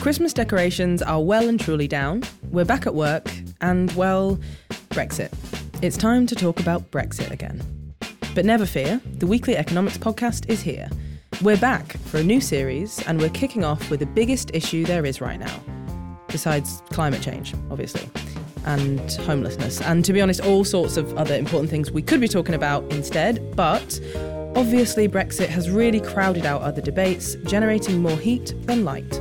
Christmas decorations are well and truly down, we're back at work, and well, Brexit. It's time to talk about Brexit again. But never fear, the Weekly Economics Podcast is here. We're back for a new series, and we're kicking off with the biggest issue there is right now, besides climate change, obviously, and homelessness, and to be honest, all sorts of other important things we could be talking about instead, but obviously, Brexit has really crowded out other debates, generating more heat than light.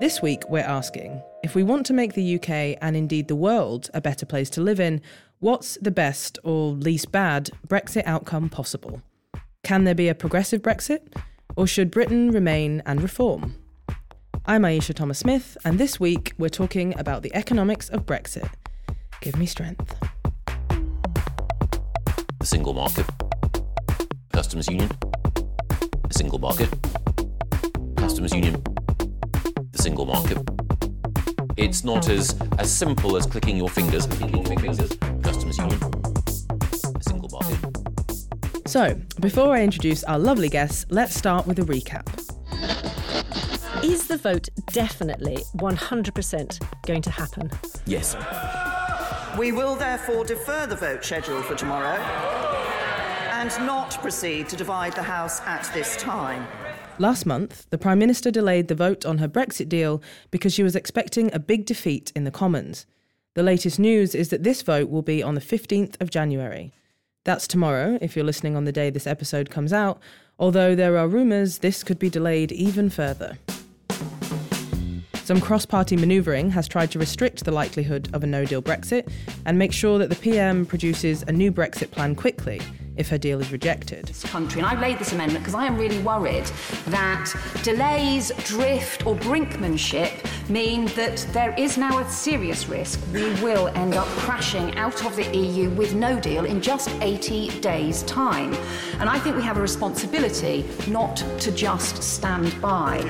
This week, we're asking if we want to make the UK and indeed the world a better place to live in, what's the best or least bad Brexit outcome possible? Can there be a progressive Brexit? Or should Britain remain and reform? I'm Ayeisha Thomas Smith, and this week we're talking about the economics of Brexit. Give me strength. The single market, customs union, the single market, customs union, the single market. It's not as, as simple as clicking your fingers, clicking your fingers, customs union, the single market. So, before I introduce our lovely guests, let's start with a recap. Is the vote definitely 100% going to happen? Yes. We will therefore defer the vote scheduled for tomorrow and not proceed to divide the House at this time. Last month, the Prime Minister delayed the vote on her Brexit deal because she was expecting a big defeat in the Commons. The latest news is that this vote will be on the 15th of January. That's tomorrow, if you're listening on the day this episode comes out, although there are rumours this could be delayed even further. Some cross party manoeuvring has tried to restrict the likelihood of a no deal Brexit and make sure that the PM produces a new Brexit plan quickly if her deal is rejected. This country, and I've laid this amendment because I am really worried that delays, drift, or brinkmanship mean that there is now a serious risk we will end up crashing out of the EU with no deal in just 80 days' time. And I think we have a responsibility not to just stand by.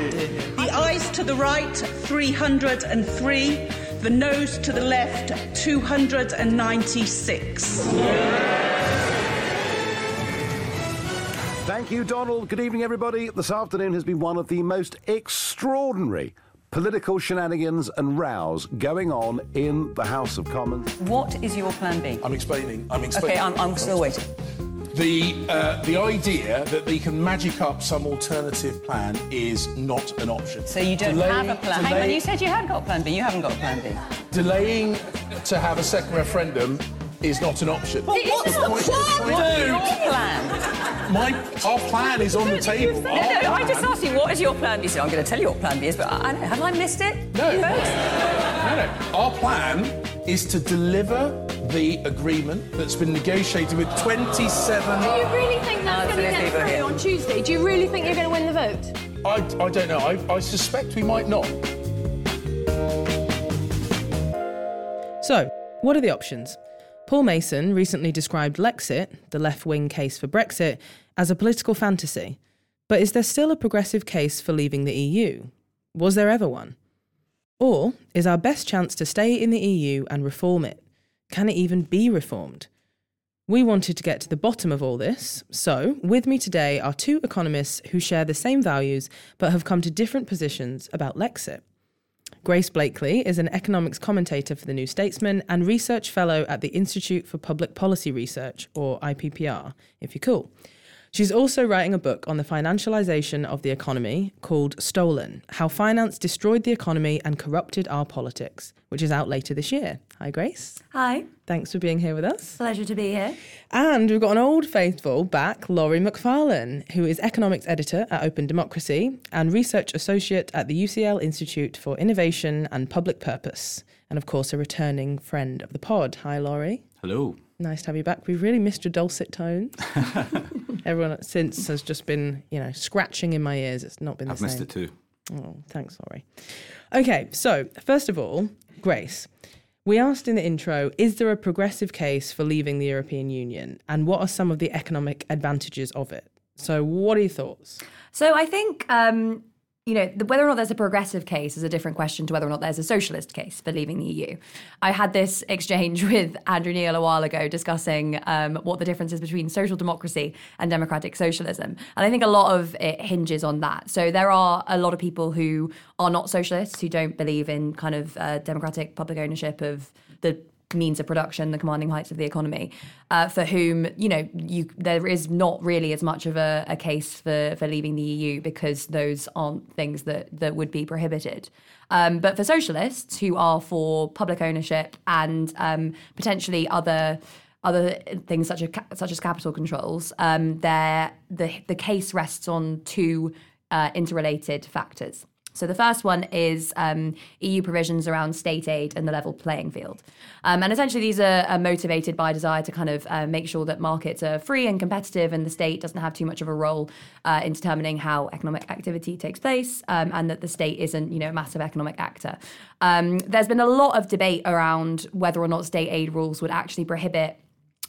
The ayes to the right, 303. The noes to the left, 296. Thank you, Donald. Good evening, everybody. This afternoon has been one of the most extraordinary political shenanigans and rows going on in the House of Commons. What is your plan B? I'm explaining. I'm explaining. Okay, I'm, I'm still waiting. The, uh, the idea that they can magic up some alternative plan is not an option. So you don't Delaying- have a plan. Hang delay- on, you said you had got a plan B. You haven't got a plan B. Delaying to have a second referendum is not an option. What's the Point- plan? point What's your plan? My, our plan is on the table. No, no, I just asked you, what is your plan B? So I'm going to tell you what plan B is, but I, I don't, have I missed it? No. No, no. Our plan is to deliver the agreement that's been negotiated with 27. Do you really think that's going to there's get through on Tuesday? Do you really think you're going to win the vote? I, I don't know. I, I suspect we might not. So, what are the options? Paul Mason recently described Lexit, the left wing case for Brexit, as a political fantasy. But is there still a progressive case for leaving the EU? Was there ever one? Or is our best chance to stay in the EU and reform it? Can it even be reformed? We wanted to get to the bottom of all this, so with me today are two economists who share the same values but have come to different positions about Lexit. Grace Blakeley is an economics commentator for The New Statesman and research fellow at the Institute for Public Policy Research, or IPPR, if you're cool. She's also writing a book on the financialization of the economy called Stolen How Finance Destroyed the Economy and Corrupted Our Politics, which is out later this year. Hi, Grace. Hi, Thanks for being here with us. pleasure to be here. And we've got an old faithful back, Laurie Macfarlane, who is economics editor at Open Democracy and research associate at the UCL Institute for Innovation and Public Purpose. And of course, a returning friend of the pod. Hi, Laurie. Hello. Nice to have you back. We've really missed your dulcet tones. Everyone since has just been, you know, scratching in my ears. It's not been the same. I've same. missed it too. Oh, thanks, Laurie. Okay, so first of all, Grace, we asked in the intro is there a progressive case for leaving the European Union? And what are some of the economic advantages of it? So, what are your thoughts? So I think, um, you know, the, whether or not there's a progressive case is a different question to whether or not there's a socialist case for leaving the EU. I had this exchange with Andrew Neil a while ago discussing um, what the difference is between social democracy and democratic socialism. And I think a lot of it hinges on that. So there are a lot of people who are not socialists, who don't believe in kind of uh, democratic public ownership of the means of production, the commanding heights of the economy, uh, for whom you know you there is not really as much of a, a, case for for leaving the EU because those aren't things that that would be prohibited. Um, but for socialists who are for public ownership and um, potentially other other things such as such as capital controls, um, there the the case rests on two uh, interrelated factors. So the first one is um, EU provisions around state aid and the level playing field. Um, and essentially, these are, are, motivated by a desire to kind of uh, make sure that markets are free and competitive and the state doesn't have too much of a role uh, in determining how economic activity takes place um, and that the state isn't, you know, a massive economic actor. Um, there's been a lot of debate around whether or not state aid rules would actually prohibit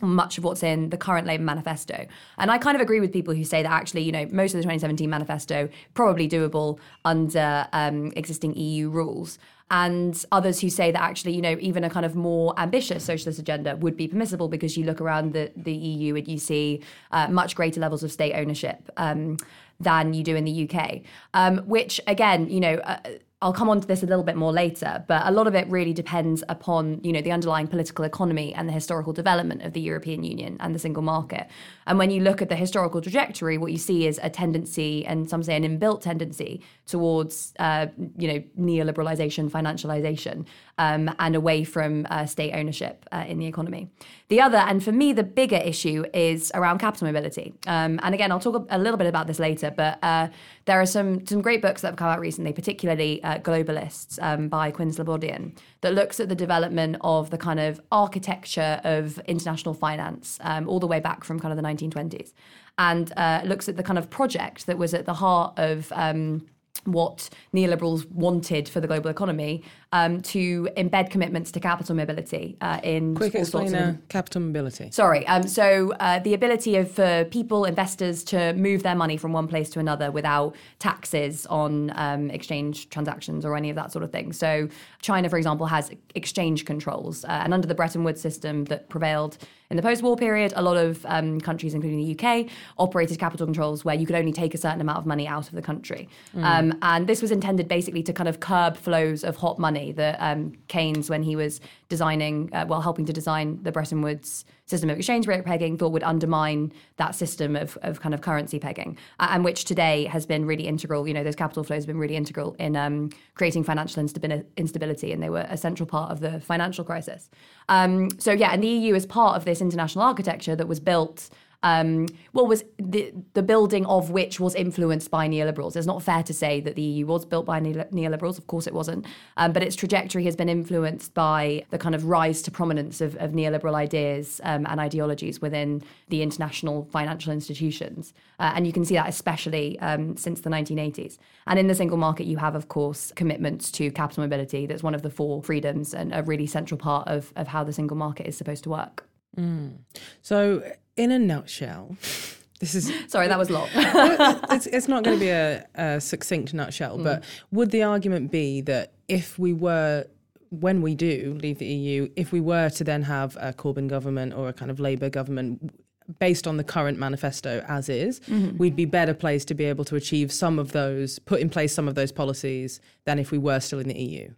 much of what's in the current Labour manifesto. And I kind of agree with people who say that actually, you know, most of the 2017 manifesto probably doable under um, existing EU rules. And others who say that actually, you know, even a kind of more ambitious socialist agenda would be permissible because you look around the, the EU and you see uh, much greater levels of state ownership um, than you do in the UK. Um, which, again, you know, uh, I'll come on to this a little bit more later, but a lot of it really depends upon, you know, the underlying political economy and the historical development of the European Union and the single market. And when you look at the historical trajectory, what you see is a tendency, and some say an inbuilt tendency, towards, uh, you know, neoliberalization, financialization, um, and away from uh, state ownership uh, in the economy. The other, and for me, the bigger issue is around capital mobility. Um, and again, I'll talk a little bit about this later, but uh, there are some some great books that have come out recently, particularly uh, Globalists um, by Quinn Slobodian, that looks at the development of the kind of architecture of international finance um, all the way back from kind of the 1920s, and uh, looks at the kind of project that was at the heart of um, what neoliberals wanted for the global economy um, to embed commitments to capital mobility uh, in quick explainer capital mobility. Sorry, um, so uh, the ability of for people investors to move their money from one place to another without taxes on um, exchange transactions or any of that sort of thing. So China, for example, has exchange controls, uh, and under the Bretton Woods system that prevailed in the post war period, a lot of um, countries, including the UK, operated capital controls where you could only take a certain amount of money out of the country. Mm. Um, and this was intended basically to kind of curb flows of hot money that um, Keynes, when he was designing, uh, well, helping to design the Bretton Woods system of exchange rate pegging, thought would undermine that system of, of kind of currency pegging, uh, and which today has been really integral. You know, those capital flows have been really integral in um, creating financial instability, and they were a central part of the financial crisis. Um, so, yeah, and the EU is part of this international architecture that was built um, what was the the building of which was influenced by neoliberals. It's not fair to say that the EU was built by neoliberals. Of course, it wasn't. Um, but its trajectory has been influenced by the kind of rise to prominence of, of neoliberal ideas um, and ideologies within the international financial institutions. Uh, and you can see that especially um, since the 1980s. And in the single market, you have, of course, commitments to capital mobility. That's one of the four freedoms and a really central part of, of how the single market is supposed to work. Mm. So in a nutshell, this is sorry that was long. it's, it's not going to be a, a succinct nutshell, mm. but would the argument be that if we were when we do leave the EU, if we were to then have a Corbyn government or a kind of Labour government, based on the current manifesto as is, mm-hmm. we'd be better placed to be able to achieve some of those, put in place some of those policies than if we were still in the EU?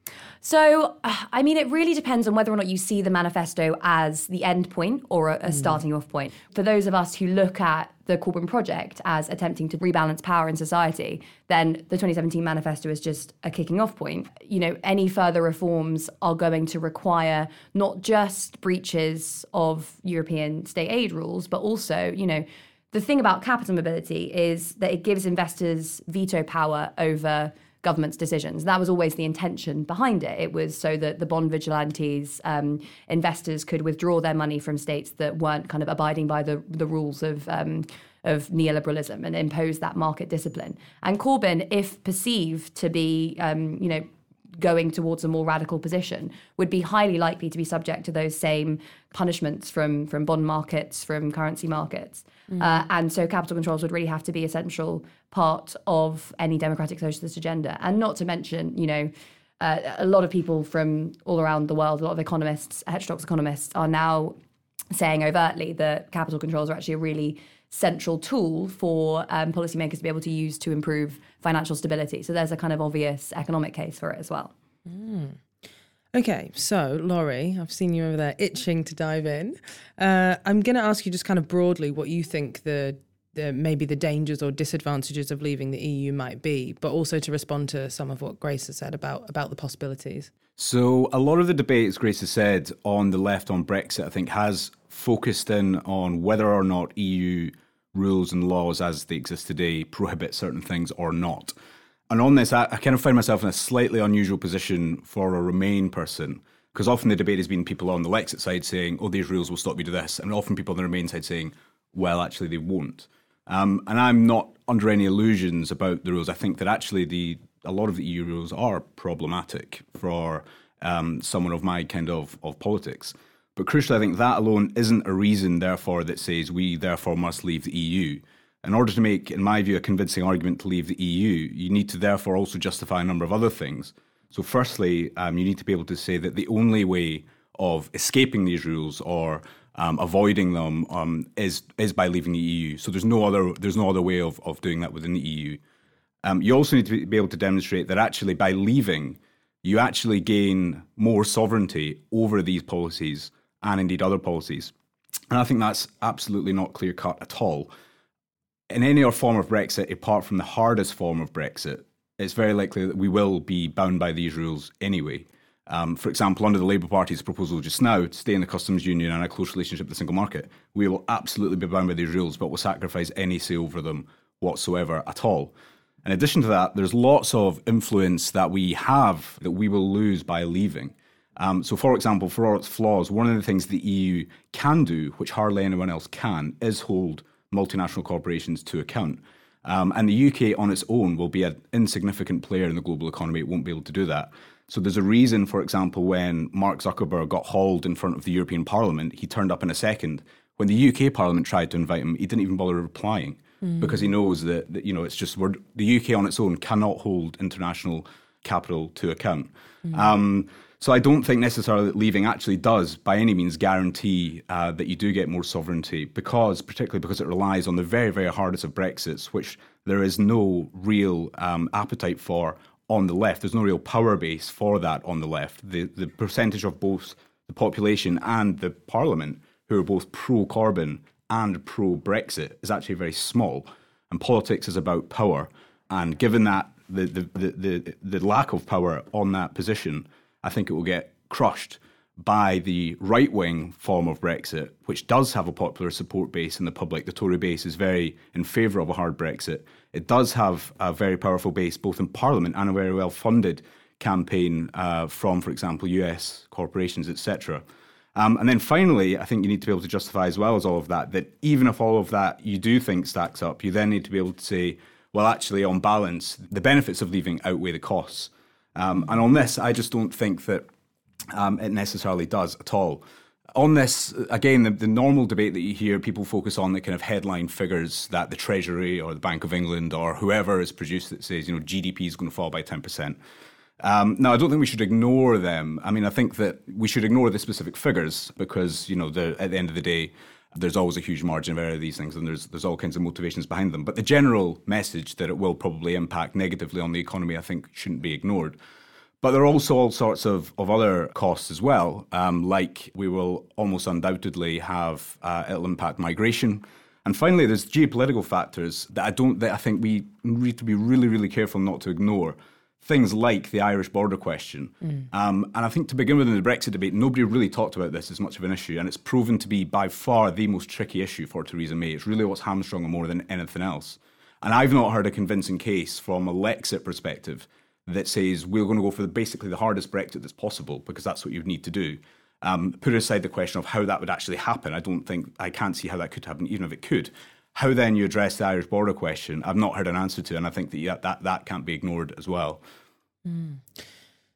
So, I mean, it really depends on whether or not you see the manifesto as the end point or a, a mm. starting off point. For those of us who look at the Corbyn project as attempting to rebalance power in society, then the 2017 manifesto is just a kicking off point. You know, any further reforms are going to require not just breaches of European state aid rules, but also, you know, the thing about capital mobility is that it gives investors veto power over government's decisions. That was always the intention behind it. It was so that the bond vigilantes, um, investors could withdraw their money from states that weren't kind of abiding by the, the rules of. Um, of neoliberalism and impose that market discipline. And Corbyn, if perceived to be, um, you know, going towards a more radical position would be highly likely to be subject to those same punishments from from bond markets, from currency markets. Mm. Uh, and so capital controls would really have to be a central part of any democratic socialist agenda. And not to mention, you know, uh, a lot of people from all around the world, a lot of economists, heterodox economists, are now saying overtly that capital controls are actually a really central tool for um, policymakers to be able to use to improve financial stability. So there's a kind of obvious economic case for it as well. Mm. Okay, so Laurie, I've seen you over there itching to dive in. Uh, I'm going to ask you just kind of broadly what you think the, the maybe the dangers or disadvantages of leaving the EU might be, but also to respond to some of what Grace has said about about the possibilities. So a lot of the debate, as Grace has said, on the left on Brexit, I think, has focused in on whether or not EU rules and laws as they exist today prohibit certain things or not. And on this, I, I kind of find myself in a slightly unusual position for a Remain person, because often the debate has been people on the Lexit side saying, oh, these rules will stop you do this, and often people on the Remain side saying, well, actually, they won't. Um, and I'm not under any illusions about the rules. I think that actually the a lot of the EU rules are problematic for um, someone of my kind of, of politics. But crucially, I think that alone isn't a reason, therefore, that says we therefore must leave the EU. In order to make, in my view, a convincing argument to leave the EU, you need to therefore also justify a number of other things. So, firstly, um, you need to be able to say that the only way of escaping these rules or um, avoiding them um, is is by leaving the EU. So there's no other there's no other way of, of doing that within the EU. Um, you also need to be able to demonstrate that actually by leaving, you actually gain more sovereignty over these policies and indeed other policies. And I think that's absolutely not clear cut at all. In any other form of Brexit, apart from the hardest form of Brexit, it's very likely that we will be bound by these rules anyway. Um, for example, under the Labour Party's proposal just now to stay in the customs union and a close relationship with the single market, we will absolutely be bound by these rules, but we'll sacrifice any say over them whatsoever at all. In addition to that, there's lots of influence that we have that we will lose by leaving. Um, so, for example, for all its flaws, one of the things the EU can do, which hardly anyone else can, is hold multinational corporations to account. Um, and the UK on its own will be an insignificant player in the global economy. It won't be able to do that. So there's a reason, for example, when Mark Zuckerberg got hauled in front of the European Parliament, he turned up in a second. When the UK Parliament tried to invite him, he didn't even bother replying mm. because he knows that, that, you know it's just the UK on its own cannot hold international capital to account. Mm. Um, so I don't think necessarily that leaving actually does, by any means, guarantee uh, that you do get more sovereignty, because particularly because it relies on the very, very hardest of Brexits, which there is no real um, appetite for on the left. There's no real power base for that on the left. The the percentage of both the population and the parliament who are both pro Corbyn and pro Brexit is actually very small. And politics is about power. And given that the the, the, the, the lack of power on that position, I think it will get crushed by the right wing form of Brexit, which does have a popular support base in the public. The Tory base is very in favour of a hard Brexit. It does have a very powerful base both in Parliament and a very well funded campaign uh, from, for example, US corporations, etc. Um, and then finally, I think you need to be able to justify as well as all of that that even if all of that you do think stacks up, you then need to be able to say, well, actually, on balance, the benefits of leaving outweigh the costs. Um, and on this, I just don't think that um, it necessarily does at all. On this, again, the, the, normal debate that you hear, people focus on the kind of headline figures that the Treasury or the Bank of England or whoever has produced that says, you know, GDP is going to fall by 10%. Um, now, I don't think we should ignore them. I mean, I think that we should ignore the specific figures because, you know, at the end of the day, there's always a huge margin of error of these things and there's there's all kinds of motivations behind them. But the general message that it will probably impact negatively on the economy, I think, shouldn't be ignored. But there are also all sorts of, of other costs as well, um, like we will almost undoubtedly have uh, it'll impact migration. And finally, there's geopolitical factors that I don't that I think we need to be really, really careful not to ignore things like the Irish border question. Mm. Um, and I think to begin with in the Brexit debate, nobody really talked about this as much of an issue. And it's proven to be by far the most tricky issue for Theresa May. It's really what's hamstrung her more than anything else. And I've not heard a convincing case from a Lexit perspective that says we're going to go for the, basically the hardest Brexit that's possible because that's what you'd need to do. Um, put aside the question of how that would actually happen. I don't think I can't see how that could happen, even if it could. How then you address the Irish border question, I've not heard an answer to, and I think that that that can't be ignored as well. Mm.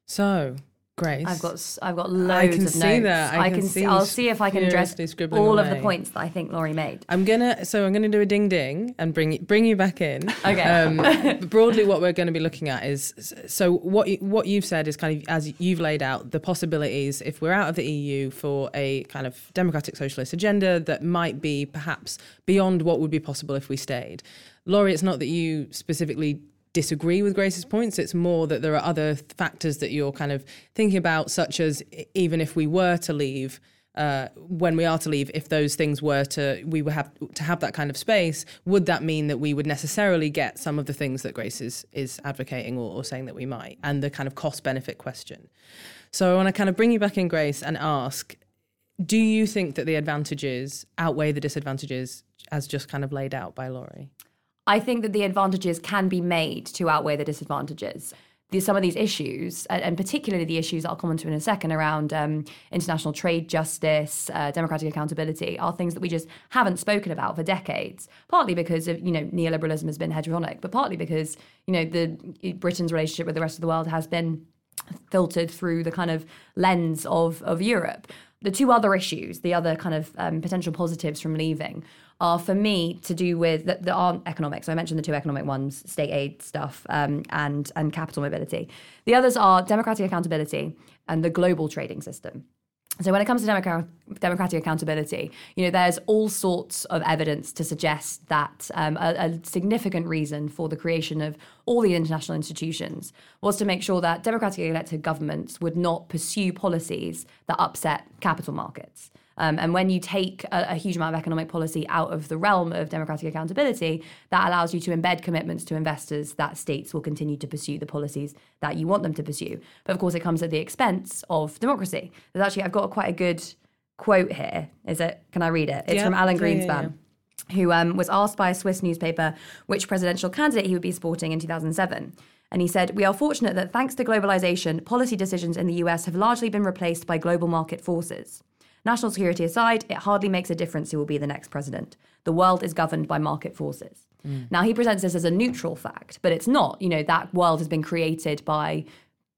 So, Grace. I've got I've got loads I can of see notes. that. I can s- see I'll see if I can address all of the points that I think Laurie made. I'm gonna so I'm gonna do a ding ding and bring you- bring you back in. Okay. Um, broadly, what we're going to be looking at is so what you, what you've said is kind of as you've laid out the possibilities if we're out of the EU for a kind of democratic socialist agenda that might be perhaps beyond what would be possible if we stayed. Laurie, it's not that you specifically disagree with Grace's points. It's more that there are other factors that you're kind of thinking about, such as even if we were to leave, uh, when we are to leave, if those things were to we would have to have that kind of space, would that mean that we would necessarily get some of the things that Grace is is advocating or, or saying that we might, and the kind of cost benefit question. So I want to kind of bring you back in, Grace, and ask: Do you think that the advantages outweigh the disadvantages, as just kind of laid out by Laurie? I think that the advantages can be made to outweigh the disadvantages. The, some of these issues, and particularly the issues I'll come on to in a second around um, international trade justice, uh, democratic accountability, are things that we just haven't spoken about for decades. Partly because of you know neoliberalism has been hegemonic, but partly because you know the Britain's relationship with the rest of the world has been filtered through the kind of lens of of Europe. The two other issues, the other kind of um, potential positives from leaving, are for me to do with that, that aren't economic. So I mentioned the two economic ones: state aid stuff um, and and capital mobility. The others are democratic accountability and the global trading system. So when it comes to democratic, accountability, you know, there's all sorts of evidence to suggest that um, a, a significant reason for the creation of all the international institutions was to make sure that democratically elected governments would not pursue policies that upset capital markets. Um, and when you take a, a huge amount of economic policy out of the realm of democratic accountability, that allows you to embed commitments to investors that states will continue to pursue the policies that you want them to pursue. But of course, it comes at the expense of democracy. There's actually, I've got quite a good quote here. Is it? Can I read it? It's Yeah. from Alan Yeah, yeah, Greenspan. Who um, was asked by a Swiss newspaper which presidential candidate he would be supporting in 2007. And he said, We are fortunate that thanks to globalization, policy decisions in the US have largely been replaced by global market forces. National security aside, it hardly makes a difference who will be the next president. The world is governed by market forces. Now he presents this as a neutral fact, but it's not. You know, that world has been created by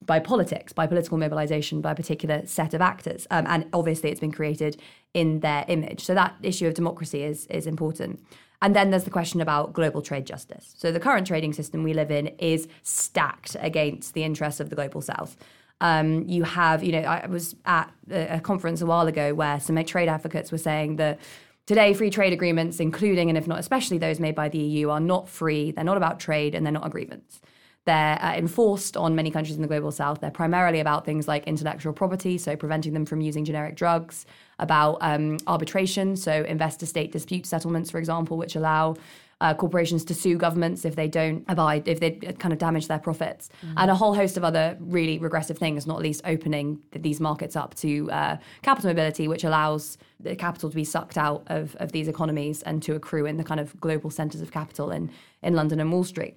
by politics, by political mobilization, by a particular set of actors, um, and obviously it's been created in their image. So that issue of democracy is is important. And then there's the question about global trade justice. So the current trading system we live in is stacked against the interests of the global south. Um, you have, you know, I was at a, a conference a while ago where some trade advocates were saying that today free trade agreements, including and if not especially those made by the EU, are not free. They're not about trade and they're not agreements. They're uh, enforced on many countries in the global south. They're primarily about things like intellectual property, so preventing them from using generic drugs, about um, arbitration, so investor state dispute settlements, for example, which allow uh, corporations to sue governments if they don't abide, if they kind of damage their profits, and a whole host of other really regressive things, not least opening th- these markets up to uh, capital mobility, which allows the capital to be sucked out of, of these economies and to accrue in the kind of global centres of capital in, in London and Wall Street.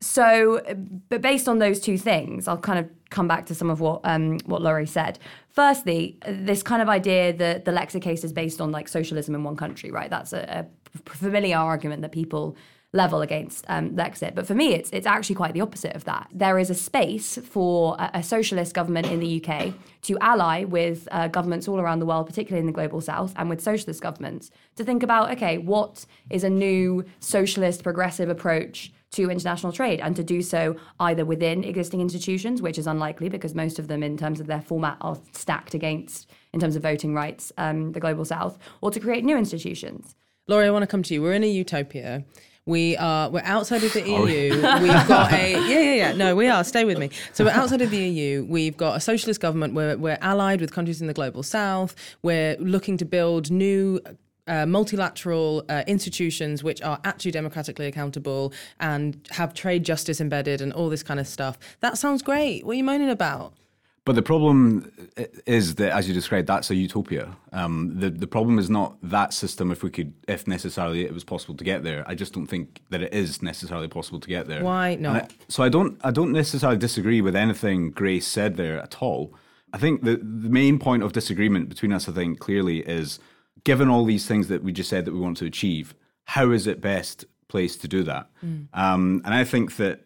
So, but based on those two things, I'll kind of come back to some of what um, what Laurie said. Firstly, this kind of idea that the Lexit case is based on like socialism in one country, right? That's a, a familiar argument that people level against um. But for me, it's it's actually quite the opposite of that. There is a space for a, a socialist government in the UK to ally with uh, governments all around the world, particularly in the global south, and with socialist governments to think about okay, what is a new socialist progressive approach to international trade and to do so either within existing institutions, which is unlikely because most of them, in terms of their format, are stacked against, in terms of voting rights, um, the global south, or to create new institutions. Laurie, I want to come to you. We're in a utopia. We are we're outside of the. EU. We've got a yeah yeah yeah no we are stay with me. So we're outside of the EU. We've got a socialist government. We're we're allied with countries in the global south. We're looking to build new. Uh, multilateral uh, institutions which are actually democratically accountable and have trade justice embedded and all this kind of stuff. That sounds great. What are you moaning about? But the problem is that, as you described, that's a utopia. Um, the the problem is not that system. If we could, if necessarily it was possible to get there, I just don't think that it is necessarily possible to get there. Why not? I- so I don't I don't necessarily disagree with anything Grace said there at all. I think the the main point of disagreement between us, I think, clearly is given all these things that we just said that we want to achieve, how is it best placed to do that? Um, and I think that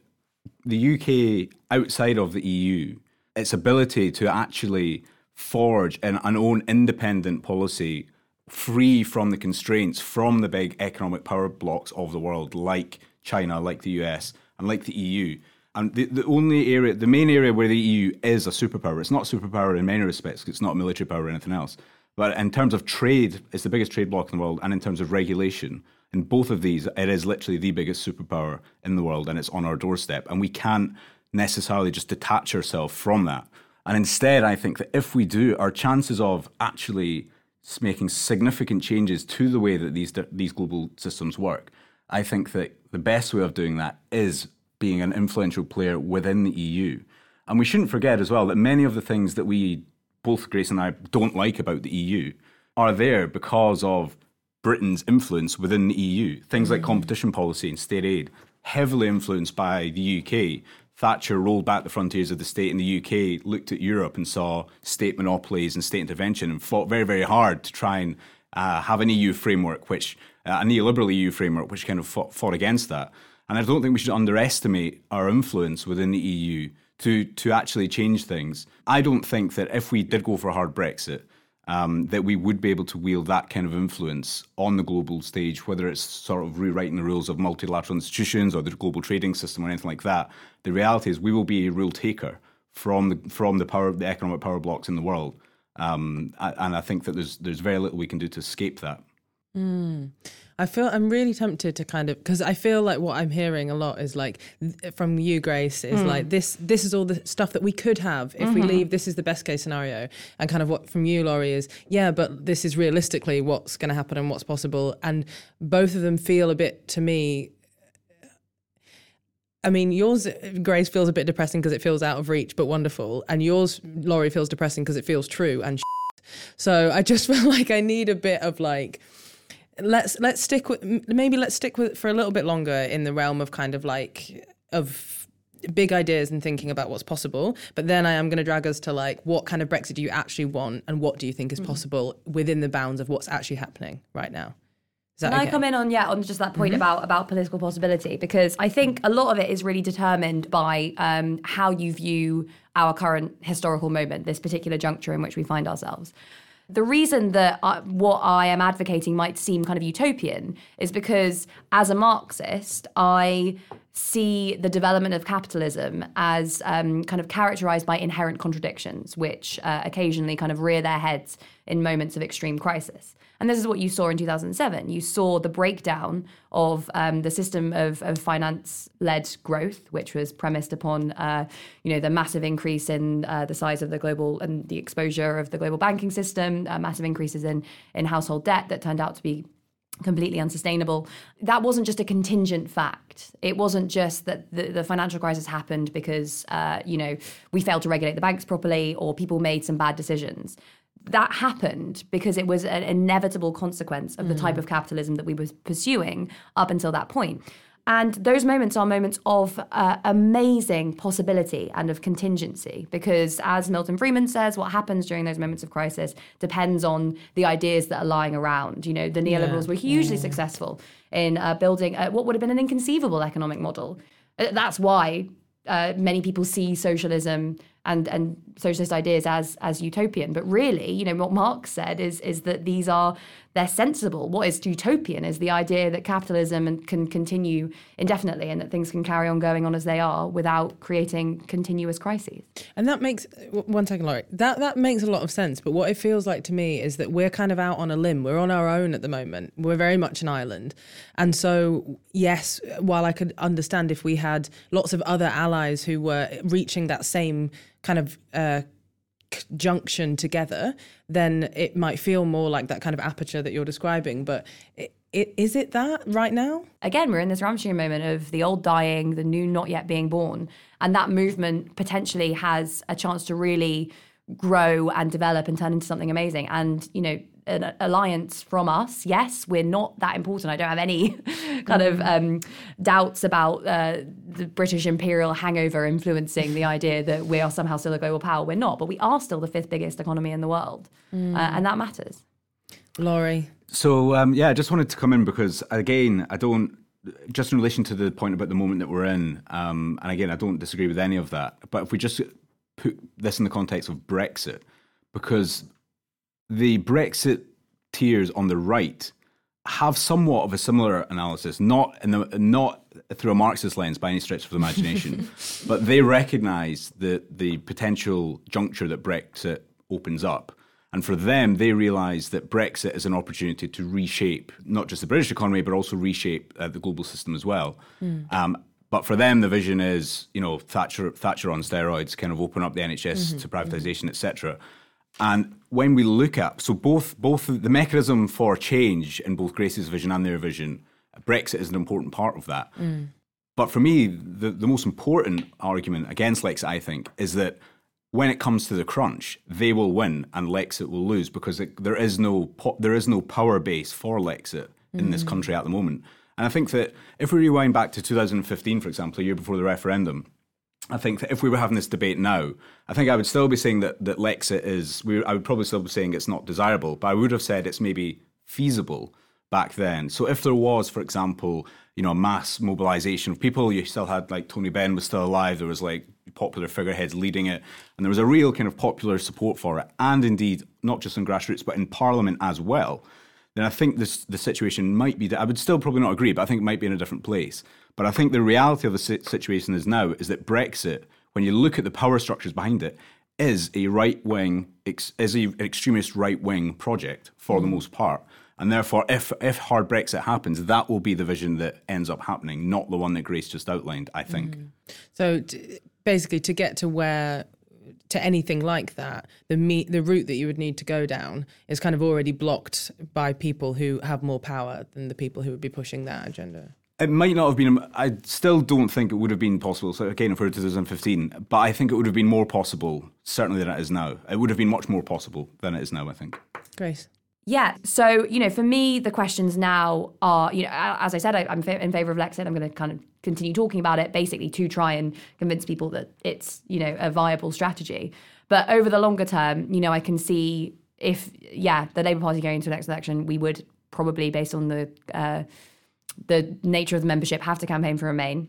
the UK outside of the EU its ability to actually forge an, an own independent policy free from the constraints from the big economic power blocks of the world, like China, like the US, and like the EU. And the, the only area, the main area where the EU is a superpower, it's not a superpower in many respects, it's not military power or anything else. But in terms of trade, it's the biggest trade bloc in the world, and in terms of regulation, in both of these, it is literally the biggest superpower in the world, and it's on our doorstep. And we can't necessarily just detach ourselves from that. And instead, I think that if we do, our chances of actually making significant changes to the way that these these global systems work, I think that the best way of doing that is being an influential player within the EU. And we shouldn't forget as well that many of the things that we both Grace and I don't like about the EU are there because of Britain's influence within the EU. Things like mm. competition policy and state aid, heavily influenced by the UK. Thatcher rolled back the frontiers of the state in the UK, looked at Europe and saw state monopolies and state intervention and fought very, very hard to try and uh, have an EU framework, which uh, a neoliberal EU framework, which kind of fought, fought against that. And I don't think we should underestimate our influence within the EU to to actually change things. I don't think that if we did go for a hard Brexit, um, that we would be able to wield that kind of influence on the global stage, whether it's sort of rewriting the rules of multilateral institutions or the global trading system or anything like that. The reality is we will be a rule taker from the from the power the economic power blocks in the world, um, and I think that there's there's very little we can do to escape that. Mm. I feel I'm really tempted to kind of because I feel like what I'm hearing a lot is like th- from you, Grace, is Mm. like this. This is all the stuff that we could have if we Mhm. leave. This is the best case scenario, and kind of what from you, Laurie, is yeah, but this is realistically what's going to happen and what's possible. And both of them feel a bit to me. I mean, yours, Grace, feels a bit depressing because it feels out of reach, but wonderful. And yours, Laurie, feels depressing because it feels true and. So I just feel like I need a bit of like let's let's stick with maybe let's stick with for a little bit longer in the realm of kind of like of big ideas and thinking about what's possible but then i am going to drag us to like what kind of brexit do you actually want and what do you think is Mhm. possible within the bounds of what's actually happening right now Can I come in on yeah on just that point Mhm. about about political possibility because I think a lot of it is really determined by um, how you view our current historical moment, this particular juncture in which we find ourselves. The reason that I, what I am advocating might seem kind of utopian is because, as a Marxist, I see the development of capitalism as um, kind of characterized by inherent contradictions, which uh, occasionally kind of rear their heads in moments of extreme crisis. And this is what you saw in 2007. You saw the breakdown of um, the system of, of finance-led growth, which was premised upon, uh, you know, the massive increase in uh, the size of the global and the exposure of the global banking system, uh, massive increases in in household debt that turned out to be completely unsustainable. That wasn't just a contingent fact. It wasn't just that the, the financial crisis happened because, uh, you know, we failed to regulate the banks properly or people made some bad decisions. That happened because it was an inevitable consequence of the Mm. type of capitalism that we were pursuing up until that point. And those moments are moments of uh, amazing possibility and of contingency because, as Milton Friedman says, what happens during those moments of crisis depends on the ideas that are lying around. You know, the neoliberals Yeah. were hugely Mm. successful in uh, building uh, what would have been an inconceivable economic model. Uh, That's why uh, many people see socialism and, and socialist ideas as as utopian. But really, you know, what Marx said is is that these are they're sensible. What is utopian is the idea that capitalism can continue indefinitely and that things can carry on going on as they are without creating continuous crises. And that makes one second, Laurie. That that makes a lot of sense. But what it feels like to me is that we're kind of out on a limb. We're on our own at the moment. We're very much an island. And so, yes, while I could understand if we had lots of other allies who were reaching that same kind of uh, junction together, then it might feel more like that kind of aperture that you're describing. But it, it, is it that right now? again, we're in this Gramscian moment of the old dying, the new not yet being born. And that movement potentially has a chance to really grow and develop and turn into something amazing. And, you know, an alliance from us, yes, we're not that important. I don't have any kind of um, doubts about uh, the British imperial hangover influencing the idea that we are somehow still a global power. We're not, but we are still the fifth biggest economy in the world. Mm. Uh, and that matters. Laurie. So um, yeah, I just wanted to come in because again, I don't just in relation to the point about the moment that we're in, um, and again, I don't disagree with any of that. But if we just put this in the context of Brexit because the Brexit Brexiteers on the right have somewhat of a similar analysis, not in the, not through a Marxist lens by any stretch of the imagination, but they recognise the the potential juncture that Brexit opens up. And for them, they realise that Brexit is an opportunity to reshape not just the British economy, but also reshape uh, the global system as well. Mm. Um, but for them, the vision is, you know, Thatcher, Thatcher on steroids, kind of open up the NHS Mhm, to privatisation, etc. And when we look at so both both the mechanism for change in both Grace's vision and their vision, Brexit is an important part of that. Mm. But for me, the, the most important argument against Lexit, I think, is that when it comes to the crunch, they will win and Lexit will lose because it, there is no po- there is no power base for Lexit in this Mm. country at the moment. And I think that if we rewind back to 2015, for example, a year before the referendum, I think that if we were having this debate now, I think I would still be saying that, that Lexit is, we, I would probably still be saying it's not desirable, but I would have said it's maybe feasible back then. So if there was, for example, you know, a mass mobilization of people, you still had like Tony Benn was still alive, there was like popular figureheads leading it, and there was a real kind of popular support for it, and indeed, not just in grassroots, but in Parliament as well then I think this the situation might be. I would still probably not agree, but I think it might be in a different place. But I think the reality of the situation is now is that Brexit, when you look at the power structures behind it, is a right wing, is a, an extremist right wing project for the Mm. most part. And therefore, if if hard Brexit happens, that will be the vision that ends up happening, not the one that Grace just outlined. I think. So t- basically, to get to where to anything like that, the me- the route that you would need to go down is kind of already blocked by people who have more power than the people who would be pushing that agenda. It might not have been. I still don't think it would have been possible. So again, for 2015, but I think it would have been more possible, certainly than it is now. It would have been much more possible than it is now. I think. Grace. Yeah. So, you know, for me, the questions now are, you know, as I said, I, I'm in favor of Lexit. I'm going to kind of continue talking about it basically to try and convince people that it's, you know, a viable strategy. But over the longer term, you know, I can see if, yeah, the Labour Party going into the next election, we would probably, based on the, uh, the nature of the membership, have to campaign for Remain.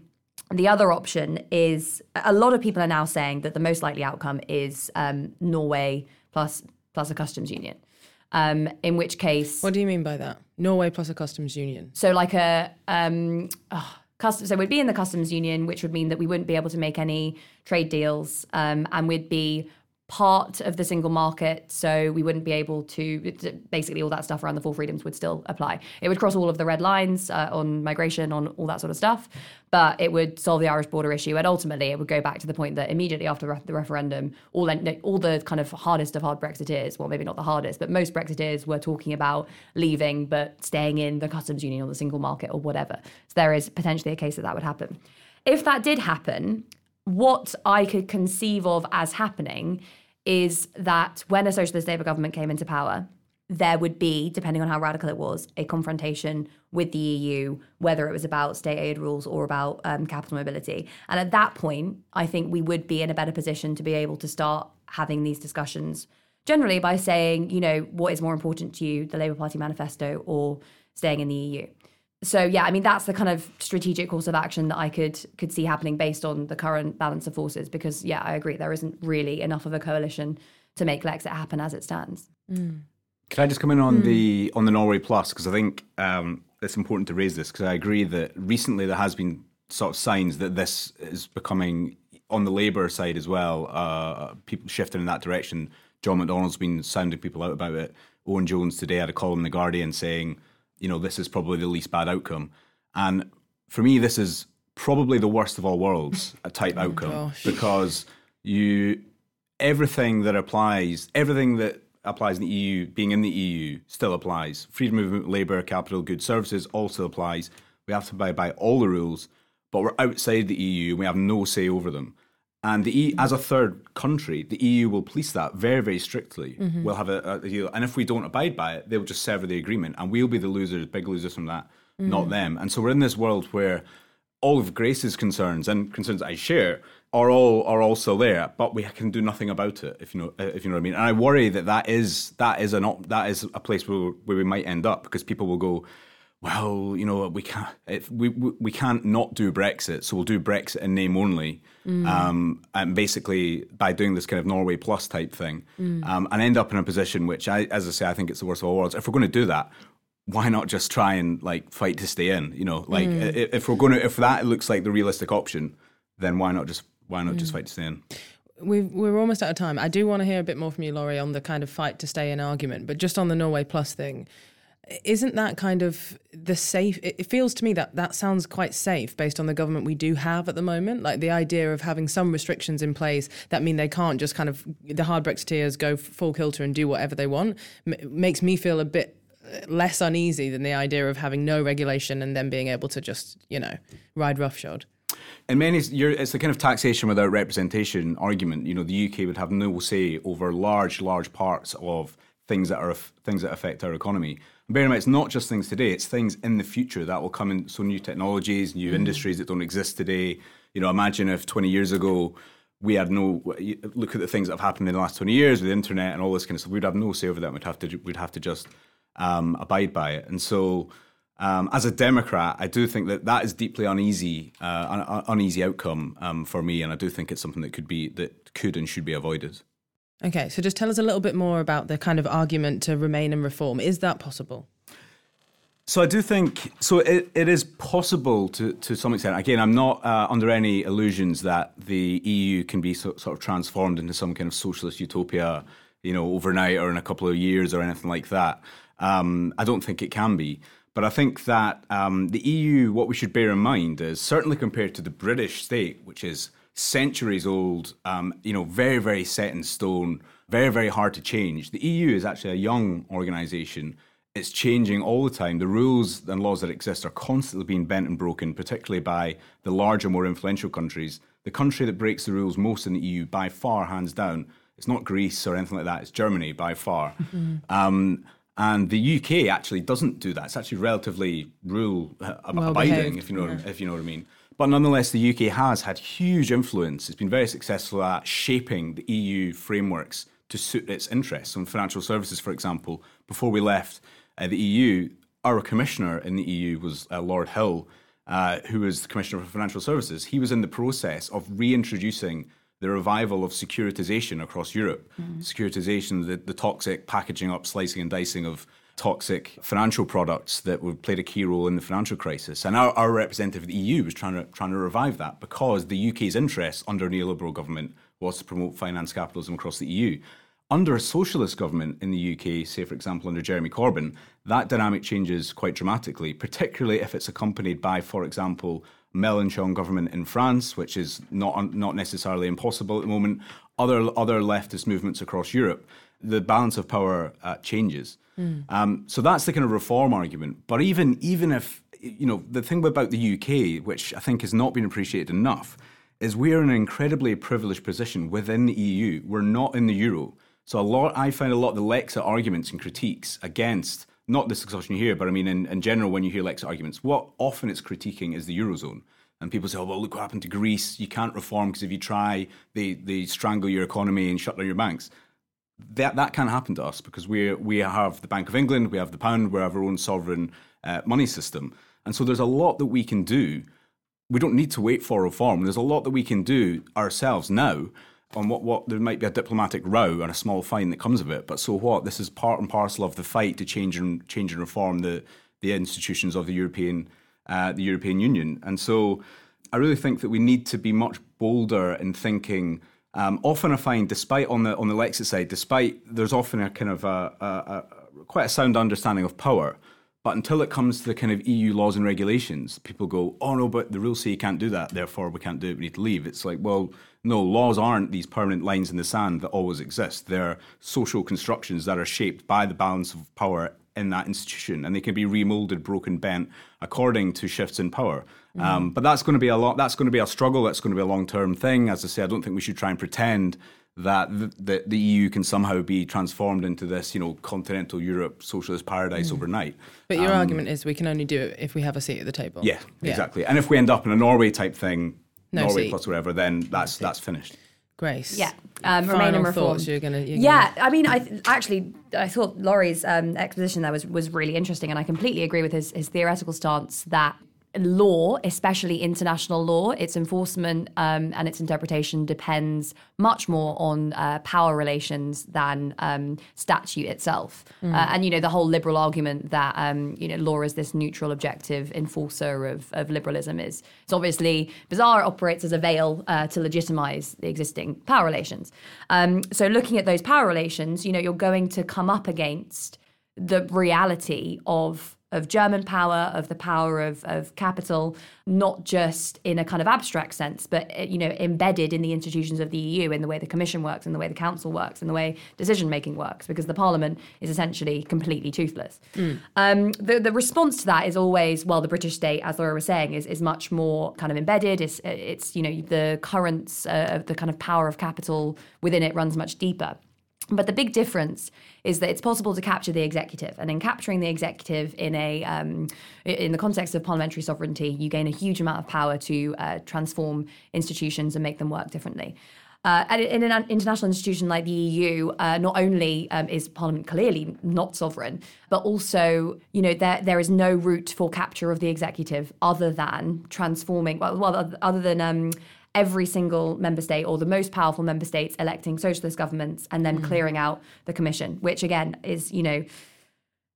The other option is a lot of people are now saying that the most likely outcome is um, Norway plus plus a customs union. Um, in which case, What do you mean by that? Norway plus a customs union. so like a um, oh, custom, so we'd be in the customs union, which would mean that we wouldn't be able to make any trade deals, um, and we'd be part of the single market. So we wouldn't be able to basically all that stuff around the four freedoms would still apply. It would cross all of the red lines uh, on migration, on all that sort of stuff, but it would solve the Irish border issue, and ultimately it would go back to the point that immediately after the re- the referendum, all the, all the kind of hardest of hard Brexiteers, well maybe not the hardest, but most Brexiteers were talking about leaving but staying in the customs union or the single market or whatever. So there is potentially a case that that would happen. If that did happen, what I could conceive of as happening is that when a socialist Labour government came into power, there would be, depending on how radical it was, a confrontation with the EU, whether it was about state aid rules or about um, capital mobility. And at that point, I think we would be in a better position to be able to start having these discussions generally by saying, you know, what is more important to you, the Labour Party manifesto or staying in the EU? So yeah, I mean that's the kind of strategic course of action that I could could see happening based on the current balance of forces. Because yeah, I agree there isn't really enough of a coalition to make Lexit happen as it stands. Can I just come in on the on the Norway Plus because I think um, it's important to raise this because I agree that recently there has been sort of signs that this is becoming on the Labour side as well. Uh, people shifting in that direction. John McDonnell's been sounding people out about it. Owen Jones today had a column in the Guardian saying, you know, this is probably the least bad outcome. And for me, this is probably the worst of all worlds a type oh outcome gosh. because you everything that applies, everything that applies in the EU, being in the EU, still applies. Freedom of movement, labour, capital, goods, services also applies. We have to abide by all the rules, but we're outside the EU and we have no say over them. And the EU, as a third country, the EU will police that very, very strictly. Mhm. We'll have a, a deal, and if we don't abide by it, they'll just sever the agreement, and we'll be the losers, big losers from that, not Mhm. them. And so we're in this world where all of Grace's concerns and concerns I share are all are still there, but we can do nothing about it. If you know, if you know what I mean. And I worry that that is that is an op- that is a place where where we might end up because people will go, well, you know, we can't if we we we can't not do Brexit, so we'll do Brexit in name only, Mm. um, and basically by doing this kind of Norway plus type thing, Mm. um, and end up in a position which, I, as I say, I think it's the worst of all worlds. If we're going to do that, why not just try and like fight to stay in? You know, like Mm. if we're going to, if that looks like the realistic option, then why not just why not just Mm. fight to stay in? We've, we're almost out of time. I do want to hear a bit more from you, Laurie, on the kind of fight to stay in argument, but just on the Norway Plus thing, isn't that kind of the safe? It feels to me that that sounds quite safe based on the government we do have at the moment. Like the idea of having some restrictions in place that mean they can't just kind of, the hard Brexiteers go full kilter and do whatever they want, m- makes me feel a bit uh, less uneasy than the idea of having no regulation and then being able to just, you know, ride roughshod. In many, it's the kind of taxation without representation argument. You know, the UK would have no say over large, large parts of things that are things that affect our economy. Bear in mind, it's not just things today; it's things in the future that will come in. So new technologies, new Mhm. industries that don't exist today. You know, imagine if 20 years ago we had no look at the things that have happened in the last 20 years with the internet and all this kind of stuff. We'd have no say over that. We'd have to we'd have to just um, abide by it. And so, um, as a Democrat, I do think that that is deeply uneasy, uh, un- uneasy outcome um, for me, and I do think it's something that could be that could and should be avoided. Okay, so just tell us a little bit more about the kind of argument to remain and reform. Is that possible? So I do think so. It, it is possible to to some extent. Again, I'm not uh, under any illusions that the EU can be so, sort of transformed into some kind of socialist utopia, you know, overnight or in a couple of years or anything like that. Um, I don't think it can be. But I think that um, the EU, what we should bear in mind is certainly compared to the British state, which is centuries old, um, you know, very, very set in stone, very, very hard to change. The EU is actually a young organization. It's changing all the time. The rules and laws that exist are constantly being bent and broken, particularly by the larger, more influential countries. The country that breaks the rules most in the EU, by far, hands down, it's not Greece or anything like that. It's Germany by far. Um, and the UK actually doesn't do that. It's actually relatively rule uh, Well abiding, if you know yeah. if you know what I mean. But nonetheless, the UK has had huge influence. It's been very successful at shaping the EU frameworks to suit its interests. On financial services, for example, before we left uh, the EU, our commissioner in the EU was uh, Lord Hill, uh, who was the commissioner for financial services. He was in the process of reintroducing the revival of securitization across Europe. Securitization, the, the toxic packaging up, slicing and dicing of toxic financial products that played a key role in the financial crisis. And our, our representative of the EU was trying to trying to revive that because the UK's interest under a neoliberal government was to promote finance capitalism across the EU. Under a socialist government in the UK, say for example under Jeremy Corbyn, that dynamic changes quite dramatically, particularly if it's accompanied by, for example, Mélenchon government in France, which is not not necessarily impossible at the moment. Other other leftist movements across Europe, the balance of power uh, changes. Um, so that's the kind of reform argument. But even even if you know the thing about the UK, which I think has not been appreciated enough, is we're in an incredibly privileged position within the EU. We're not in the euro. So a lot, I find a lot of the Lexit arguments and critiques against not this discussion here, but I mean in, in general when you hear Lexit arguments, what often it's critiquing is the eurozone. And people say, oh, well, look what happened to Greece. You can't reform because if you try, they, they strangle your economy and shut down your banks that that can't happen to us because we we have the Bank of England, we have the pound, we have our own sovereign uh, money system, and so there's a lot that we can do. We don't need to wait for reform. There's a lot that we can do ourselves now. On what what there might be a diplomatic row and a small fine that comes of it, but so what? This is part and parcel of the fight to change and change and reform the the institutions of the European uh, the European Union, and so I really think that we need to be much bolder in thinking. Um, often I find, despite on the on the Lexit side, despite there's often a kind of a, a, a quite a sound understanding of power, but until it comes to the kind of EU laws and regulations, people go, "Oh no, but the rules say you can't do that, therefore we can't do it. We need to leave." It's like, well, no, laws aren't these permanent lines in the sand that always exist. They're social constructions that are shaped by the balance of power in that institution, and they can be remolded, broken, bent according to shifts in power. Um, but that's going to be a lot. That's going to be a struggle. That's going to be a long term thing. As I say, I don't think we should try and pretend that the, the, the EU can somehow be transformed into this, you know, continental Europe socialist paradise Mm. overnight. But your Um, argument is we can only do it if we have a seat at the table. yeah, exactly. And if we end up in a Norway type thing, No Norway seat. plus whatever, then that's that's finished. Grace. Yeah. Um, Final remain and reform. thoughts you're gonna. You're yeah, I mean, I th- actually I thought Laurie's um, exposition there was was really interesting, and I completely agree with his his theoretical stance that law, especially international law, its enforcement um, and its interpretation depends much more on uh, power relations than um, statute itself. Mm. Uh, and you know the whole liberal argument that um, you know law is this neutral, objective enforcer of, of liberalism is it's obviously bizarre. It operates as a veil uh, to legitimize the existing power relations. Um, so looking at those power relations, you know you're going to come up against the reality of of German power, of the power of, of capital, not just in a kind of abstract sense, but uh, you know embedded in the institutions of the EU, in the way the Commission works, in the way the Council works, in the way decision making works, because the Parliament is essentially completely toothless. Mm. Um, the the response to that is always, well, the British state, as Laurie was saying, is is much more kind of embedded. It's it's you know the currents uh, of the kind of power of capital within it runs much deeper. But the big difference is that it's possible to capture the executive, and in capturing the executive in a um, in the context of parliamentary sovereignty, you gain a huge amount of power to uh, transform institutions and make them work differently. Uh, and in an international institution like the EU, uh, not only um, is Parliament clearly not sovereign, but also, you know, there there is no route for capture of the executive other than transforming. Well, well other than um, every single member state or the most powerful member states electing socialist governments and then Mm. clearing out the commission, which again is, you know,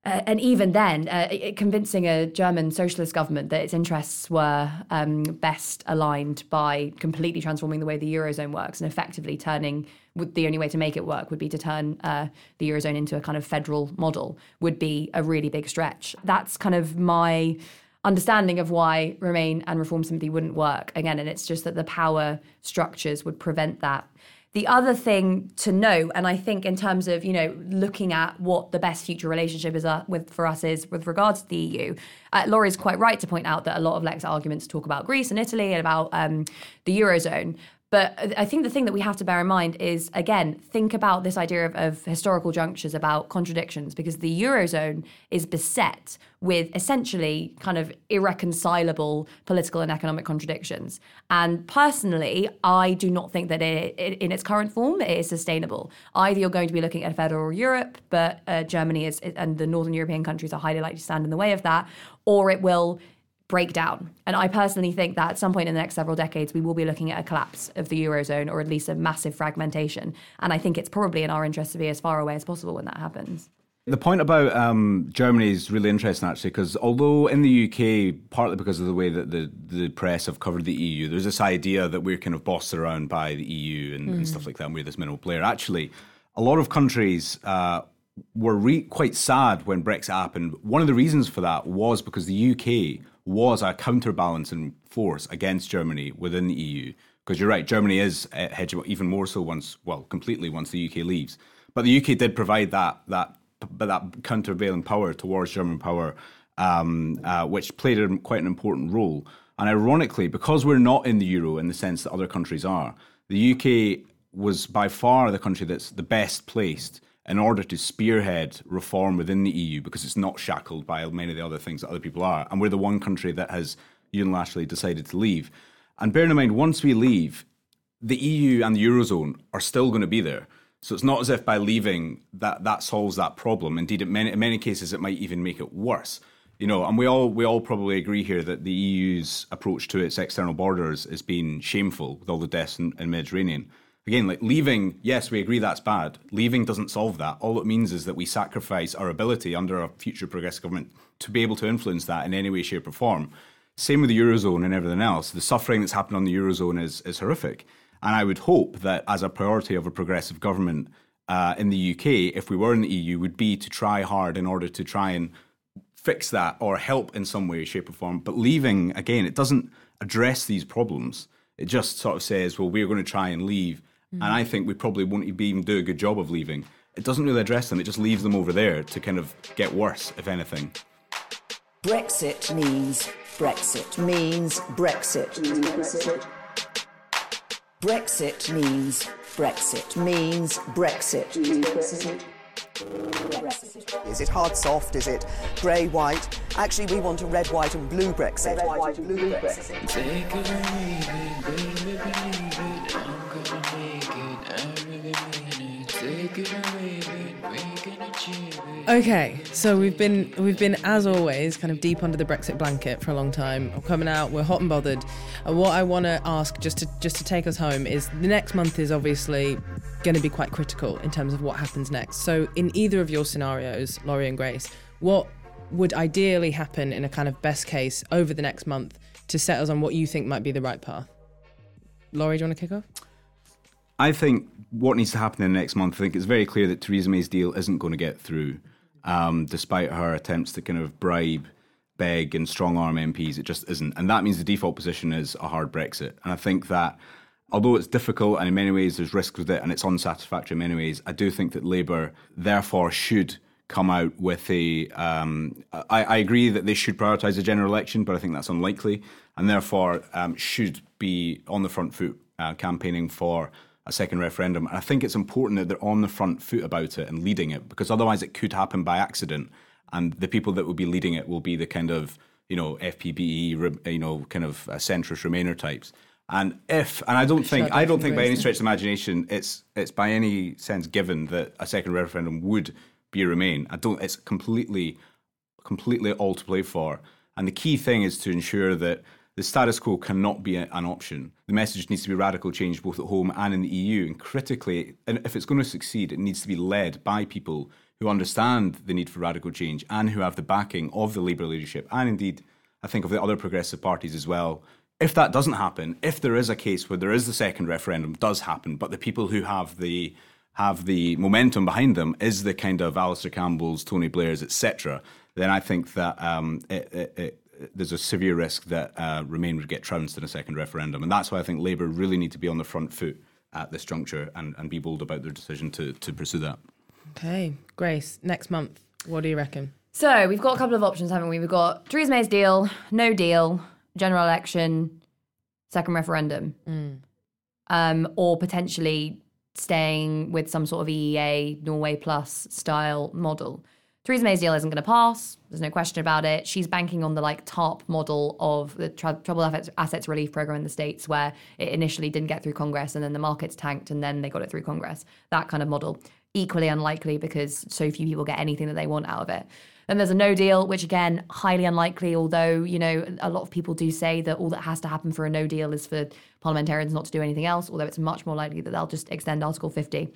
uh, and even then, uh, convincing a German socialist government that its interests were um, best aligned by completely transforming the way the eurozone works and effectively turning, would the only way to make it work would be to turn uh, the eurozone into a kind of federal model, would be a really big stretch. That's kind of my understanding of why Remain and Reform simply wouldn't work again, and it's just that the power structures would prevent that. The other thing to note, and I think in terms of you know looking at what the best future relationship is uh, with for us is with regards to the EU, uh, Laurie's quite right to point out that a lot of Lexit arguments talk about Greece and Italy and about um, the eurozone. But I think the thing that we have to bear in mind is, again, think about this idea of, of historical junctures, about contradictions, because the Eurozone is beset with essentially kind of irreconcilable political and economic contradictions. And personally, I do not think that it, it, in its current form it is sustainable. Either you're going to be looking at a federal Europe, but uh, Germany is and the Northern European countries are highly likely to stand in the way of that, or it will break down. And I personally think that at some point in the next several decades, we will be looking at a collapse of the Eurozone or at least a massive fragmentation. And I think it's probably in our interest to be as far away as possible when that happens. The point about um, Germany is really interesting, actually, because although in the UK, partly because of the way that the, the press have covered the EU, there's this idea that we're kind of bossed around by the EU and, and Mm. stuff like that, and we're this minimal player. Actually, a lot of countries uh, were re- quite sad when Brexit happened. One of the reasons for that was because the UK was a counterbalancing force against Germany within the EU. Because you're right, Germany is uh, hegemon- even more so once, well, completely once the UK leaves. But the UK did provide that that but that countervailing power towards German power, um, uh, which played a, quite an important role. And ironically, because we're not in the euro in the sense that other countries are, the UK was by far the country that's the best placed in order to spearhead reform within the EU because it's not shackled by many of the other things that other people are. And we're the one country that has unilaterally decided to leave. And bearing in mind, once we leave, the EU and the Eurozone are still going to be there. So it's not as if by leaving that that solves that problem. Indeed, in many, in many cases, it might even make it worse. You know, and we all we all probably agree here that the EU's approach to its external borders has been shameful with all the deaths in, in Mediterranean. Again, like leaving, yes, we agree that's bad. Leaving doesn't solve that. All it means is that we sacrifice our ability under a future progressive government to be able to influence that in any way, shape, or form. Same with the eurozone and everything else. The suffering that's happened on the eurozone is is horrific. And I would hope that as a priority of a progressive government uh, in the UK, if we were in the EU, would be to try hard in order to try and fix that or help in some way, shape, or form. But leaving, again, it doesn't address these problems. It just sort of says, well, we're going to try and leave. And I think we probably won't even do a good job of leaving. It doesn't really address them, it just leaves them over there to kind of get worse, if anything. Brexit means Brexit means Brexit. Brexit means Brexit means Brexit. Is it hard soft? Is it grey white? Actually, we want a red, white, and blue Brexit. Red, white, and blue Brexit. Okay, so we've been we've been as always kind of deep under the Brexit blanket for a long time. We're coming out, we're hot and bothered. And what I want to ask, just to just to take us home, is the next month is obviously going to be quite critical in terms of what happens next. So in either of your scenarios, Laurie and Grace, what would ideally happen in a kind of best case over the next month to set us on what you think might be the right path? Laurie, do you want to kick off? I think what needs to happen in the next month, I think it's very clear that Theresa May's deal isn't going to get through, um, despite her attempts to kind of bribe, beg, and strong arm MPs. It just isn't. And that means the default position is a hard Brexit. And I think that although it's difficult and in many ways there's risk with it and it's unsatisfactory in many ways, I do think that Labour therefore should come out with a. Um, I, I agree that they should prioritise a general election, but I think that's unlikely, and therefore um, should be on the front foot uh, campaigning for a second referendum. And I think it's important that they're on the front foot about it and leading it, because otherwise it could happen by accident, and the people that will be leading it will be the kind of you know FPBE, you know, kind of uh, centrist Remainer types. And if, and I don't think, I don't think by any stretch of imagination, it's it's by any sense given that a second referendum would be Remain. I don't. It's completely, completely all to play for. And the key thing is to ensure that the status quo cannot be an option. The message needs to be radical change both at home and in the EU. And critically, and if it's going to succeed, it needs to be led by people who understand the need for radical change and who have the backing of the Labour leadership and indeed, I think, of the other progressive parties as well. If that doesn't happen, if there is a case where there is the second referendum does happen, but the people who have the have the momentum behind them is the kind of Alastair Campbell's, Tony Blair's, etc., then I think that um, it, it, it, there's a severe risk that uh, Remain would get trounced in a second referendum. And that's why I think Labour really need to be on the front foot at this juncture and, and be bold about their decision to, to pursue that. Okay, Grace, next month, what do you reckon? So we've got a couple of options, haven't we? We've got Theresa May's deal, no deal, general election, second referendum, mm. um, or potentially staying with some sort of EEA Norway Plus style model. Theresa May's deal isn't going to pass. There's no question about it. She's banking on the like TARP model of the tr- troubled assets relief program in the states, where it initially didn't get through Congress, and then the markets tanked, and then they got it through Congress. That kind of model, equally unlikely because so few people get anything that they want out of it. Then there's a no deal, which again, highly unlikely, although, you know, a lot of people do say that all that has to happen for a no deal is for parliamentarians not to do anything else, although it's much more likely that they'll just extend Article 50.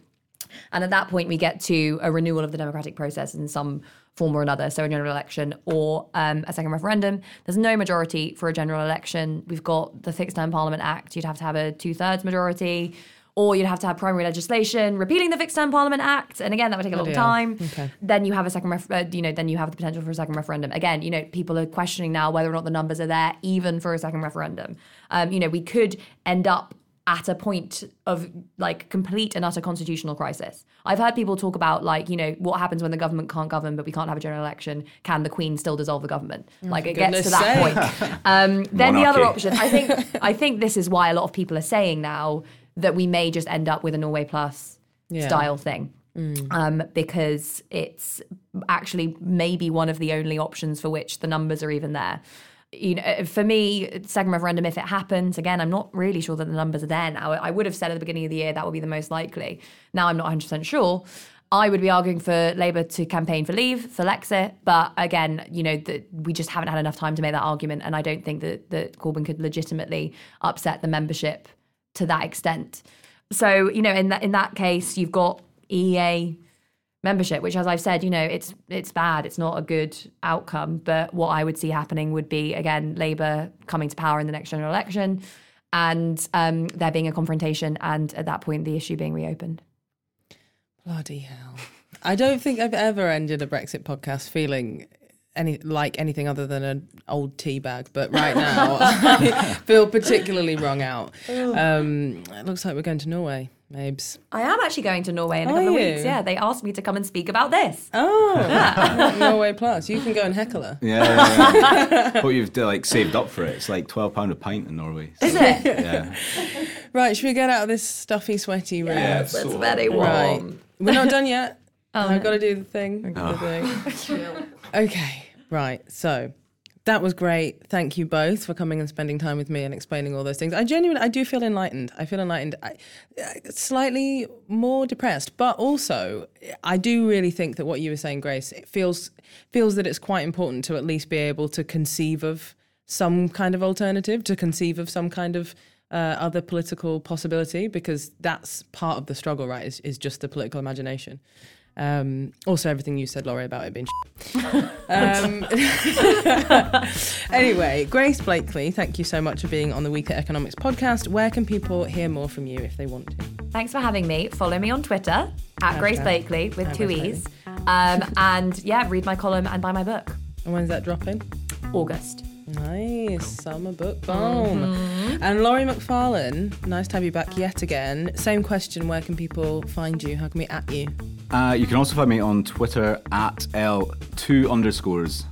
And at that point, we get to a renewal of the democratic process in some form or another, so a general election or um, a second referendum. There's no majority for a general election. We've got the Fixed Term Parliament Act. You'd have to have a two thirds majority or you'd have to have primary legislation repealing the Fixed Term Parliament Act, and again that would take a long time. Okay. Then you have a second, ref- uh, you know, then you have the potential for a second referendum. Again, you know, people are questioning now whether or not the numbers are there even for a second referendum. Um, you know, we could end up at a point of like complete and utter constitutional crisis. I've heard people talk about like, you know, what happens when the government can't govern, but we can't have a general election. Can the Queen still dissolve the government? Oh, like it gets to that sake. point. Um, then the other option, I think, I think this is why a lot of people are saying now that we may just end up with a Norway Plus Yeah. style thing. Mm. Um, because it's actually maybe one of the only options for which the numbers are even there. You know, uh, for me, second referendum, if it happens, again, I'm not really sure that the numbers are there now. I would have said at the beginning of the year that would be the most likely. Now I'm not 100% sure. I would be arguing for Labour to campaign for leave, for Lexit, but again, you know, that we just haven't had enough time to make that argument, and I don't think that that Corbyn could legitimately upset the membership to that extent. So, you know, in that in that case, you've got EEA membership, which, as I've said, you know, it's it's bad. It's not a good outcome. But what I would see happening would be again Labour coming to power in the next general election, and um, there being a confrontation, and at that point, the issue being reopened. Bloody hell. I don't think I've ever ended a Brexit podcast feeling any like anything other than an old tea bag, but right now I feel particularly wrung out. Um, it looks like we're going to Norway, Mabes. I am actually going to Norway in a Are couple of you? weeks. Yeah, they asked me to come and speak about this. Oh, Norway Plus. You can go and heckle her. Yeah, yeah, yeah. Hope you've uh, like saved up for it. It's like twelve pound a pint in Norway. Is it? Yeah. Right, should we get out of this stuffy, sweaty room? Yes, it's so very Right. warm. We're not done yet. Oh, I've no. got to do the thing. I've got to do the thing. Okay, right. So, That was great. Thank you both for coming and spending time with me and explaining all those things. I genuinely, I do feel enlightened. I feel enlightened. I, uh, slightly more depressed, but also I do really think that what you were saying, Grace, it feels feels that it's quite important to at least be able to conceive of some kind of alternative, to conceive of some kind of uh, other political possibility, because that's part of the struggle, right? Is, is just the political imagination. Um, also, everything you said, Laurie, about it being. um, anyway, Grace Blakeley, thank you so much for being on the Weekly Economics podcast. Where can people hear more from you if they want to? Thanks for having me. Follow me on Twitter at Grace Blakeley with At two E's. Um, and yeah, read my column and buy my book. And when's that dropping? August. Nice summer book boom. Mhm. And Laurie Macfarlane, nice to have you back yet again. Same question: Where can people find you? How can we at you? Uh, you can also find me on Twitter at L2 underscores.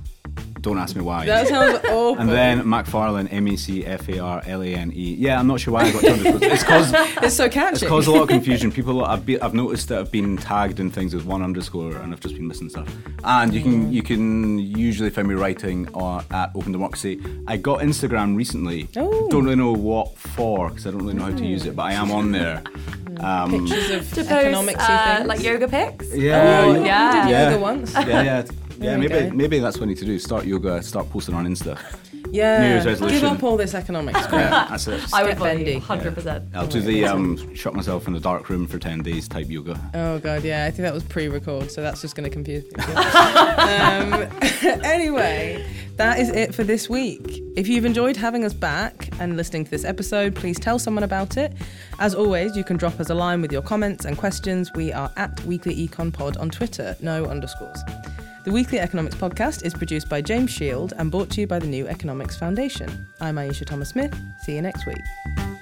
Don't ask me why. That sounds awful. And then Macfarlane, M E C F A R L A N E. Yeah, I'm not sure why I got two underscores. It's caused it's so catchy. It's caused a lot of confusion. People, I've, be, I've noticed that I've been tagged in things with one underscore, and I've just been missing stuff. And you can you can usually find me writing uh, at Open Democracy. I got Instagram recently. Oh. Don't really know what for because I don't really know how to use it, but I am on there. Um, Pictures of To post, economics uh, things. like yoga pics. Yeah, Oh, you- you yeah. did yeah. yoga once. Yeah, yeah, There yeah. we Maybe go. maybe that's what I need to do. Start yoga. Start posting on Insta. Yeah. New Year's Give up all this economics. Yeah, that's it. I would follow bendy. 100%. I'll do the um, shut myself in a dark room for ten days type yoga. Oh god, yeah. I think that was pre-record, so that's just going to confuse people. um, anyway, that is it for this week. If you've enjoyed having us back and listening to this episode, please tell someone about it. As always, you can drop us a line with your comments and questions. We are at Weekly Econ Pod on Twitter, no underscores. The Weekly Economics Podcast is produced by James Shield and brought to you by the New Economics Foundation. I'm Ayeisha Thomas Smith. See you next week.